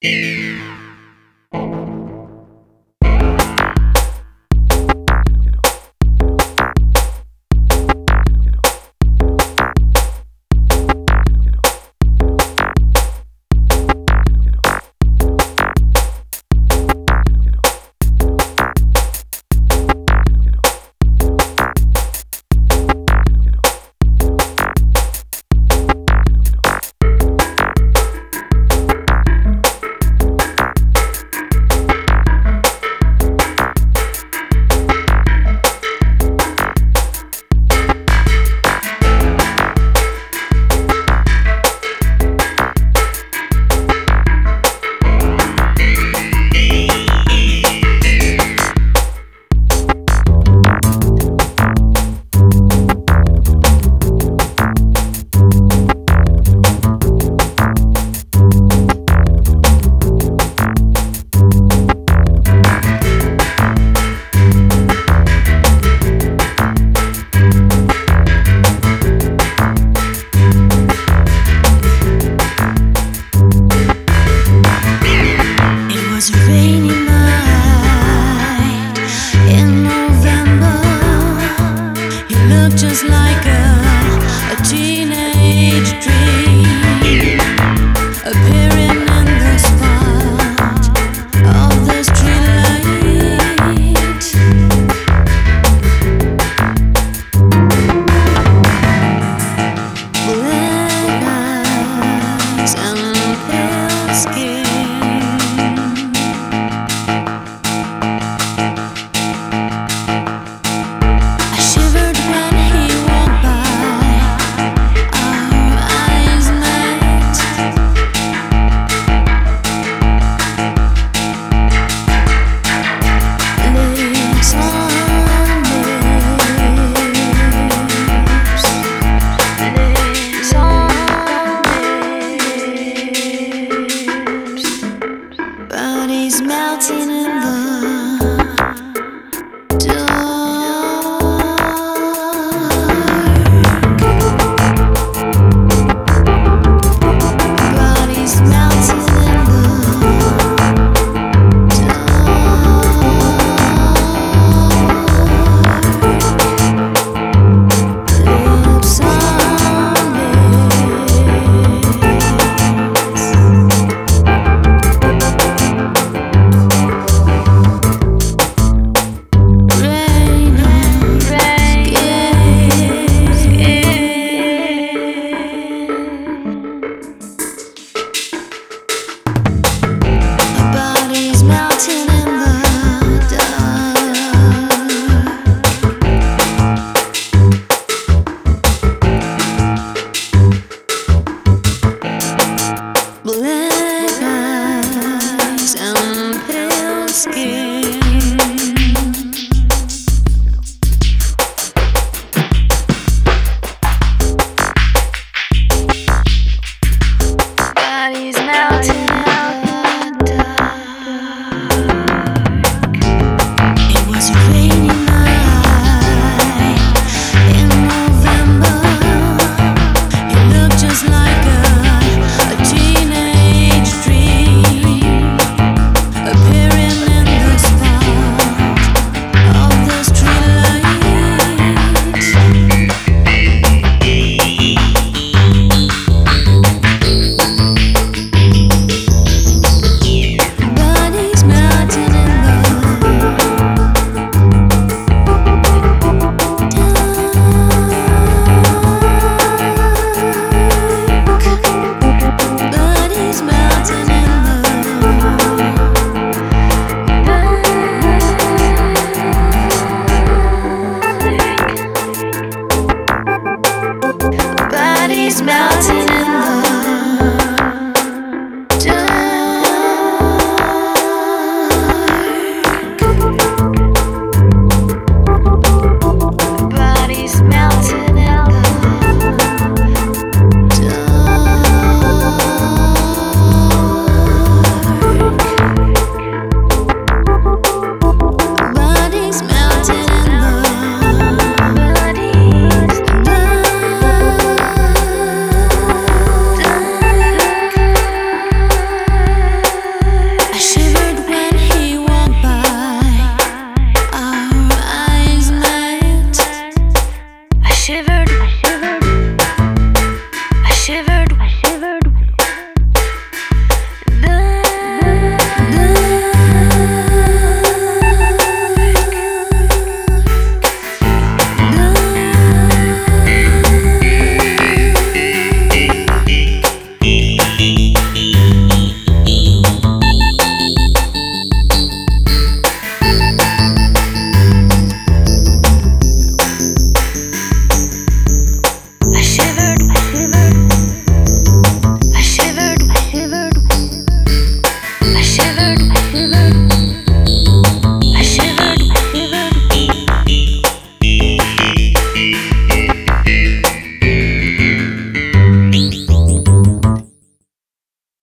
Yeah.